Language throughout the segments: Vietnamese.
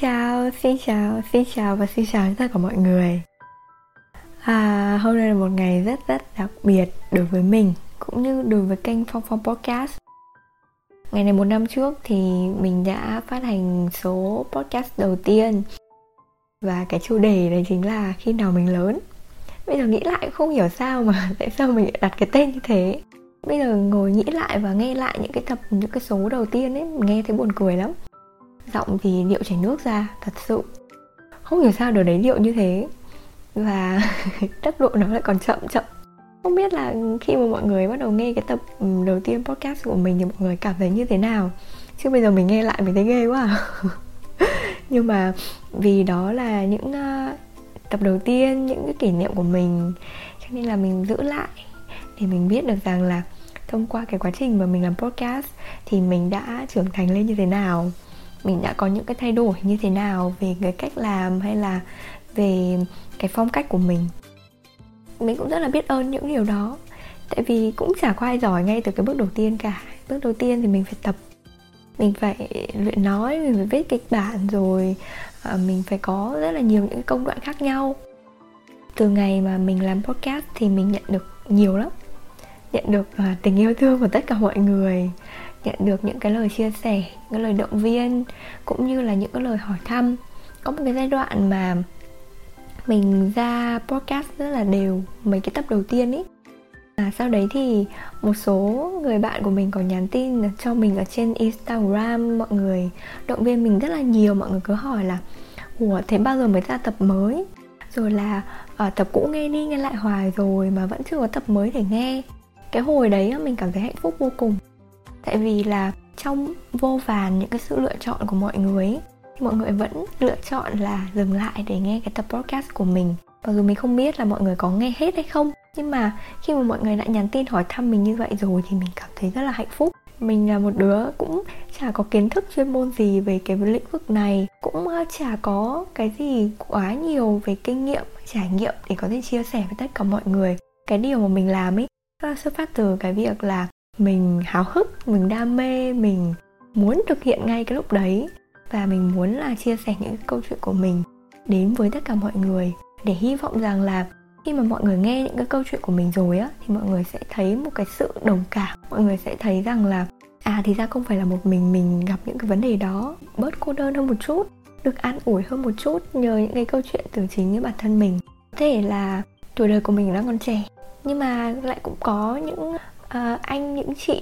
Chào, xin chào, xin chào và xin chào tất cả mọi người. À, Hôm nay là một ngày rất rất đặc biệt đối với mình Cũng như đối với kênh Phong Phong Podcast. Ngày này một năm trước thì mình đã phát hành số podcast đầu tiên. Và cái chủ đề đấy chính là khi nào mình lớn. Bây giờ nghĩ lại không hiểu sao mà tại sao mình lại đặt cái tên như thế. Bây giờ ngồi nghĩ lại và nghe lại những cái tập, những cái số đầu tiên ấy Nghe thấy buồn cười lắm giọng thì điệu chảy nước ra thật sự. Không hiểu sao được đấy điệu như thế. Và tốc độ nó lại còn chậm chậm. Không biết là khi mà mọi người bắt đầu nghe cái tập ừ, đầu tiên podcast của mình thì mọi người cảm thấy như thế nào? Chứ bây giờ mình nghe lại mình thấy ghê quá. À. nhưng mà vì đó là những uh, tập đầu tiên những cái kỷ niệm của mình cho nên là mình giữ lại để mình biết được rằng là thông qua cái quá trình mà mình làm podcast thì mình đã trưởng thành lên như thế nào mình đã có những cái thay đổi như thế nào về cái cách làm hay là về cái phong cách của mình. Mình cũng rất là biết ơn những điều đó. Tại vì cũng chả có ai giỏi ngay từ cái bước đầu tiên cả. Bước đầu tiên thì mình phải tập. Mình phải luyện nói, mình phải viết kịch bản rồi à, mình phải có rất là nhiều những công đoạn khác nhau. Từ ngày mà mình làm podcast thì mình nhận được nhiều lắm. Nhận được à, tình yêu thương của tất cả mọi người nhận được những cái lời chia sẻ những cái lời động viên cũng như là những cái lời hỏi thăm. Có một cái giai đoạn mà mình ra podcast rất là đều mấy cái tập đầu tiên ý. À, sau đấy thì một số người bạn của mình có nhắn tin cho mình ở trên instagram mọi người động viên mình rất là nhiều mọi người cứ hỏi là ủa thế bao giờ mới ra tập mới? Rồi là à, tập cũ nghe đi nghe lại hoài rồi mà vẫn chưa có tập mới để nghe. Cái hồi đấy mình cảm thấy hạnh phúc vô cùng tại vì là trong vô vàn những cái sự lựa chọn của mọi người ấy, mọi người vẫn lựa chọn là dừng lại để nghe cái tập podcast của mình. Mặc dù mình không biết là mọi người có nghe hết hay không nhưng mà khi mà mọi người đã nhắn tin hỏi thăm mình như vậy rồi thì mình cảm thấy rất là hạnh phúc. Mình là một đứa cũng chả có kiến thức chuyên môn gì về cái lĩnh vực này cũng chả có cái gì quá nhiều về kinh nghiệm trải nghiệm để có thể chia sẻ với tất cả mọi người. Cái điều mà mình làm ấy nó xuất phát từ cái việc là mình háo hức, mình đam mê, mình muốn thực hiện ngay cái lúc đấy. Và mình muốn là chia sẻ những câu chuyện của mình đến với tất cả mọi người để hy vọng rằng là khi mà mọi người nghe những cái câu chuyện của mình rồi á, thì mọi người sẽ thấy một cái sự đồng cảm. Mọi người sẽ thấy rằng là à thì ra không phải là một mình mình gặp những cái vấn đề đó. Bớt cô đơn hơn một chút, được an ủi hơn một chút nhờ những cái câu chuyện từ chính những bản thân mình. Có thể là tuổi đời của mình đang còn trẻ, nhưng mà lại cũng có những Ờ, anh những chị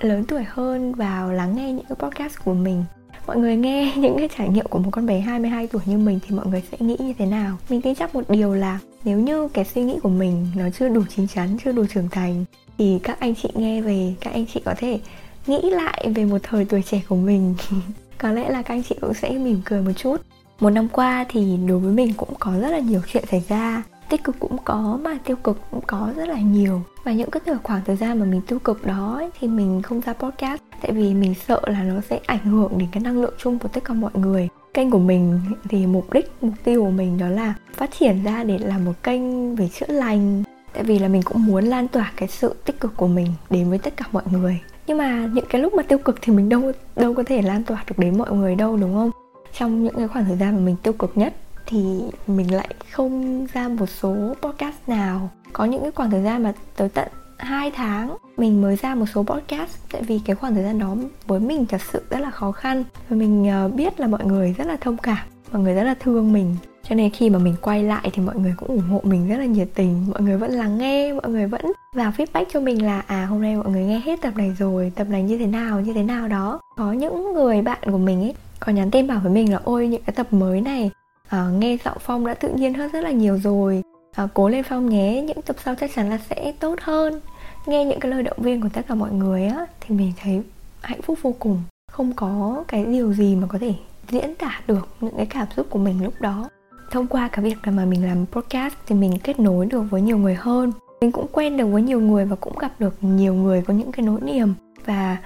lớn tuổi hơn vào lắng nghe những cái podcast của mình. Mọi người nghe những cái trải nghiệm của một con bé 22 tuổi như mình thì mọi người sẽ nghĩ như thế nào? Mình tin chắc một điều là nếu như cái suy nghĩ của mình nó chưa đủ chín chắn, chưa đủ trưởng thành thì các anh chị nghe về, các anh chị có thể nghĩ lại về một thời tuổi trẻ của mình. Có lẽ là các anh chị cũng sẽ mỉm cười một chút. Một năm qua thì đối với mình cũng có rất là nhiều chuyện xảy ra tích cực cũng có mà tiêu cực cũng có rất là nhiều. Và những cái khoảng thời gian mà mình tiêu cực đó ấy, thì mình không ra podcast tại vì mình sợ là nó sẽ ảnh hưởng đến cái năng lượng chung của tất cả mọi người. Kênh của mình thì mục đích mục tiêu của mình đó là phát triển ra để làm một kênh về chữa lành. Tại vì là mình cũng muốn lan tỏa cái sự tích cực của mình đến với tất cả mọi người. Nhưng mà những cái lúc mà tiêu cực thì mình đâu đâu có thể lan tỏa được đến mọi người đâu đúng không? Trong những cái khoảng thời gian mà mình tiêu cực nhất thì mình lại không ra một số podcast nào. Có những cái khoảng thời gian mà tới tận 2 tháng, mình mới ra một số podcast. Tại vì cái khoảng thời gian đó với mình thật sự rất là khó khăn. Và mình ờ, biết là mọi người rất là thông cảm, mọi người rất là thương mình. Cho nên khi mà mình quay lại thì mọi người cũng ủng hộ mình rất là nhiệt tình. Mọi người vẫn lắng nghe, mọi người vẫn vào feedback cho mình là à hôm nay mọi người nghe hết tập này rồi, tập này như thế nào, như thế nào đó. Có những người bạn của mình ấy, có nhắn tin bảo với mình là, ôi, những cái tập mới này à, nghe giọng phong đã tự nhiên hơn rất là nhiều rồi. À, cố lên phong nhé những tập sau chắc chắn là sẽ tốt hơn. Nghe những cái lời động viên của tất cả mọi người á thì mình thấy hạnh phúc vô cùng. Không có cái điều gì mà có thể diễn tả được những cái cảm xúc của mình lúc đó. Thông qua cái việc là mà mình làm podcast thì mình kết nối được với nhiều người hơn. Mình cũng quen được với nhiều người và cũng gặp được nhiều người có những cái nỗi niềm. Và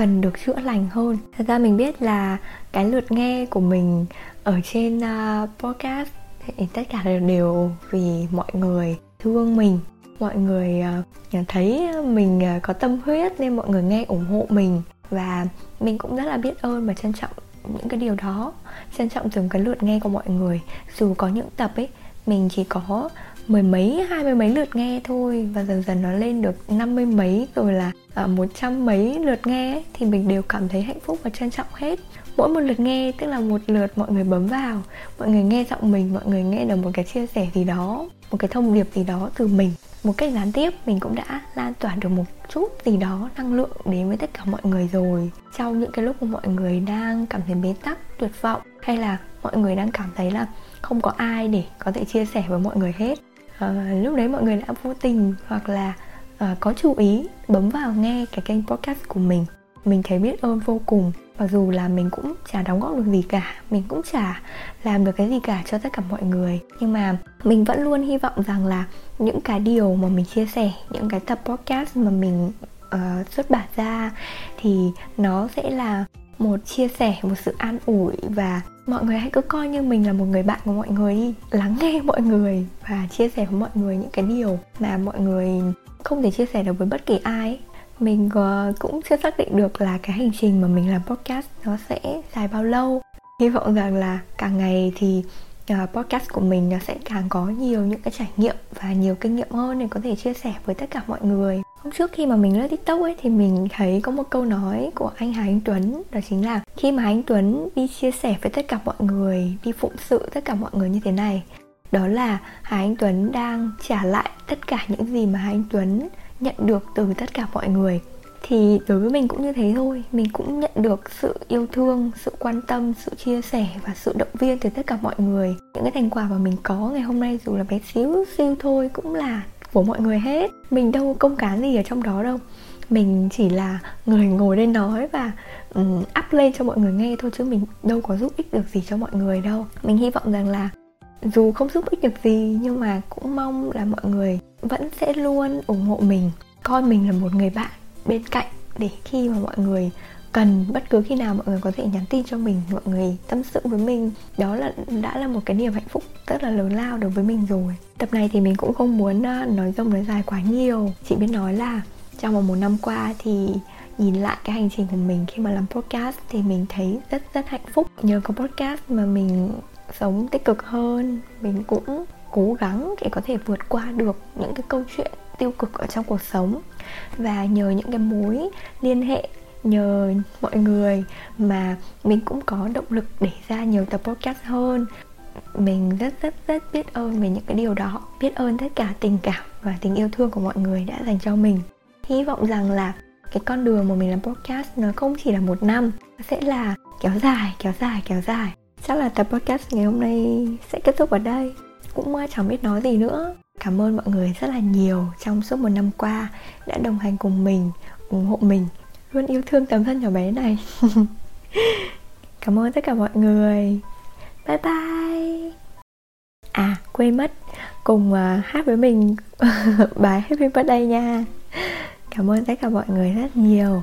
cần được chữa lành hơn. Thật ra mình biết là cái lượt nghe của mình ở trên uh, podcast thì tất cả đều vì mọi người thương mình mọi người uh, thấy mình uh, có tâm huyết nên mọi người nghe ủng hộ mình. Và mình cũng rất là biết ơn và trân trọng những cái điều đó trân trọng từng cái lượt nghe của mọi người. Dù có những tập ấy mình chỉ có mười mấy hai mươi mấy lượt nghe thôi và dần dần nó lên được năm mươi mấy rồi là Ờ, một trăm mấy lượt nghe ấy, thì mình đều cảm thấy hạnh phúc và trân trọng hết. Mỗi một lượt nghe tức là một lượt mọi người bấm vào mọi người nghe giọng mình mọi người nghe được một cái chia sẻ gì đó một cái thông điệp gì đó từ mình. Một cách gián tiếp mình cũng đã lan tỏa được một chút gì đó năng lượng đến với tất cả mọi người rồi. Trong những cái lúc mà mọi người đang cảm thấy bế tắc tuyệt vọng hay là mọi người đang cảm thấy là không có ai để có thể chia sẻ với mọi người hết. À, lúc đấy mọi người đã vô tình hoặc là à, có chú ý bấm vào nghe cái kênh podcast của mình. Mình thấy biết ơn vô cùng. Mặc dù là mình cũng chả đóng góp được gì cả mình cũng chả làm được cái gì cả cho tất cả mọi người. Nhưng mà mình vẫn luôn hy vọng rằng là những cái điều mà mình chia sẻ những cái tập podcast mà mình uh, xuất bản ra thì nó sẽ là một chia sẻ một sự an ủi và mọi người hãy cứ coi như mình là một người bạn của mọi người đi lắng nghe mọi người và chia sẻ với mọi người những cái điều mà mọi người không thể chia sẻ được với bất kỳ ai. Mình ờ, cũng chưa xác định được là cái hành trình mà mình làm podcast nó sẽ dài bao lâu. Hy vọng rằng là càng ngày thì ờ, podcast của mình nó sẽ càng có nhiều những cái trải nghiệm và nhiều kinh nghiệm hơn để có thể chia sẻ với tất cả mọi người. Hôm trước khi mà mình lên tiktok ấy, thì mình thấy có một câu nói của anh Hà Anh Tuấn, đó chính là khi mà anh Tuấn đi chia sẻ với tất cả mọi người, đi phụng sự tất cả mọi người như thế này đó là Hà Anh Tuấn đang trả lại tất cả những gì mà Hà Anh Tuấn nhận được từ tất cả mọi người. Thì đối với mình cũng như thế thôi. Mình cũng nhận được sự yêu thương sự quan tâm sự chia sẻ và sự động viên từ tất cả mọi người. Những cái thành quả mà mình có ngày hôm nay dù là bé xíu siêu thôi cũng là của mọi người hết. Mình đâu công cán gì ở trong đó đâu. Mình chỉ là người ngồi đây nói và um, up lên cho mọi người nghe thôi chứ mình đâu có giúp ích được gì cho mọi người đâu. Mình hy vọng rằng là dù không giúp ích được gì, nhưng mà cũng mong là mọi người vẫn sẽ luôn ủng hộ mình, coi mình là một người bạn bên cạnh để khi mà mọi người cần bất cứ khi nào mọi người có thể nhắn tin cho mình, mọi người tâm sự với mình. Đó là, đã là một cái niềm hạnh phúc rất là lớn lao đối với mình rồi. Tập này thì mình cũng không muốn ờ, nói rông nói dài quá nhiều. Chỉ biết nói là trong vòng một năm qua thì nhìn lại cái hành trình của mình khi mà làm podcast thì mình thấy rất rất hạnh phúc. Nhờ có podcast mà mình sống tích cực hơn. Mình cũng cố gắng để có thể vượt qua được những cái câu chuyện tiêu cực ở trong cuộc sống. Và nhờ những cái mối liên hệ, nhờ mọi người mà mình cũng có động lực để ra nhiều tập podcast hơn. Mình rất rất rất biết ơn về những cái điều đó, biết ơn tất cả tình cảm và tình yêu thương của mọi người đã dành cho mình. Hy vọng rằng là cái con đường mà mình làm podcast nó không chỉ là một năm, nó sẽ là kéo dài kéo dài kéo dài chắc là tập podcast ngày hôm nay sẽ kết thúc ở đây. Cũng à, chẳng biết nói gì nữa. Cảm ơn mọi người rất là nhiều trong suốt một năm qua đã đồng hành cùng mình ủng hộ mình. Luôn yêu thương tấm thân nhỏ bé này. Cảm ơn tất cả mọi người. Bye bye. À quên mất. Cùng uh, hát với mình. Bài happy birthday nha. Cảm ơn tất cả mọi người rất nhiều.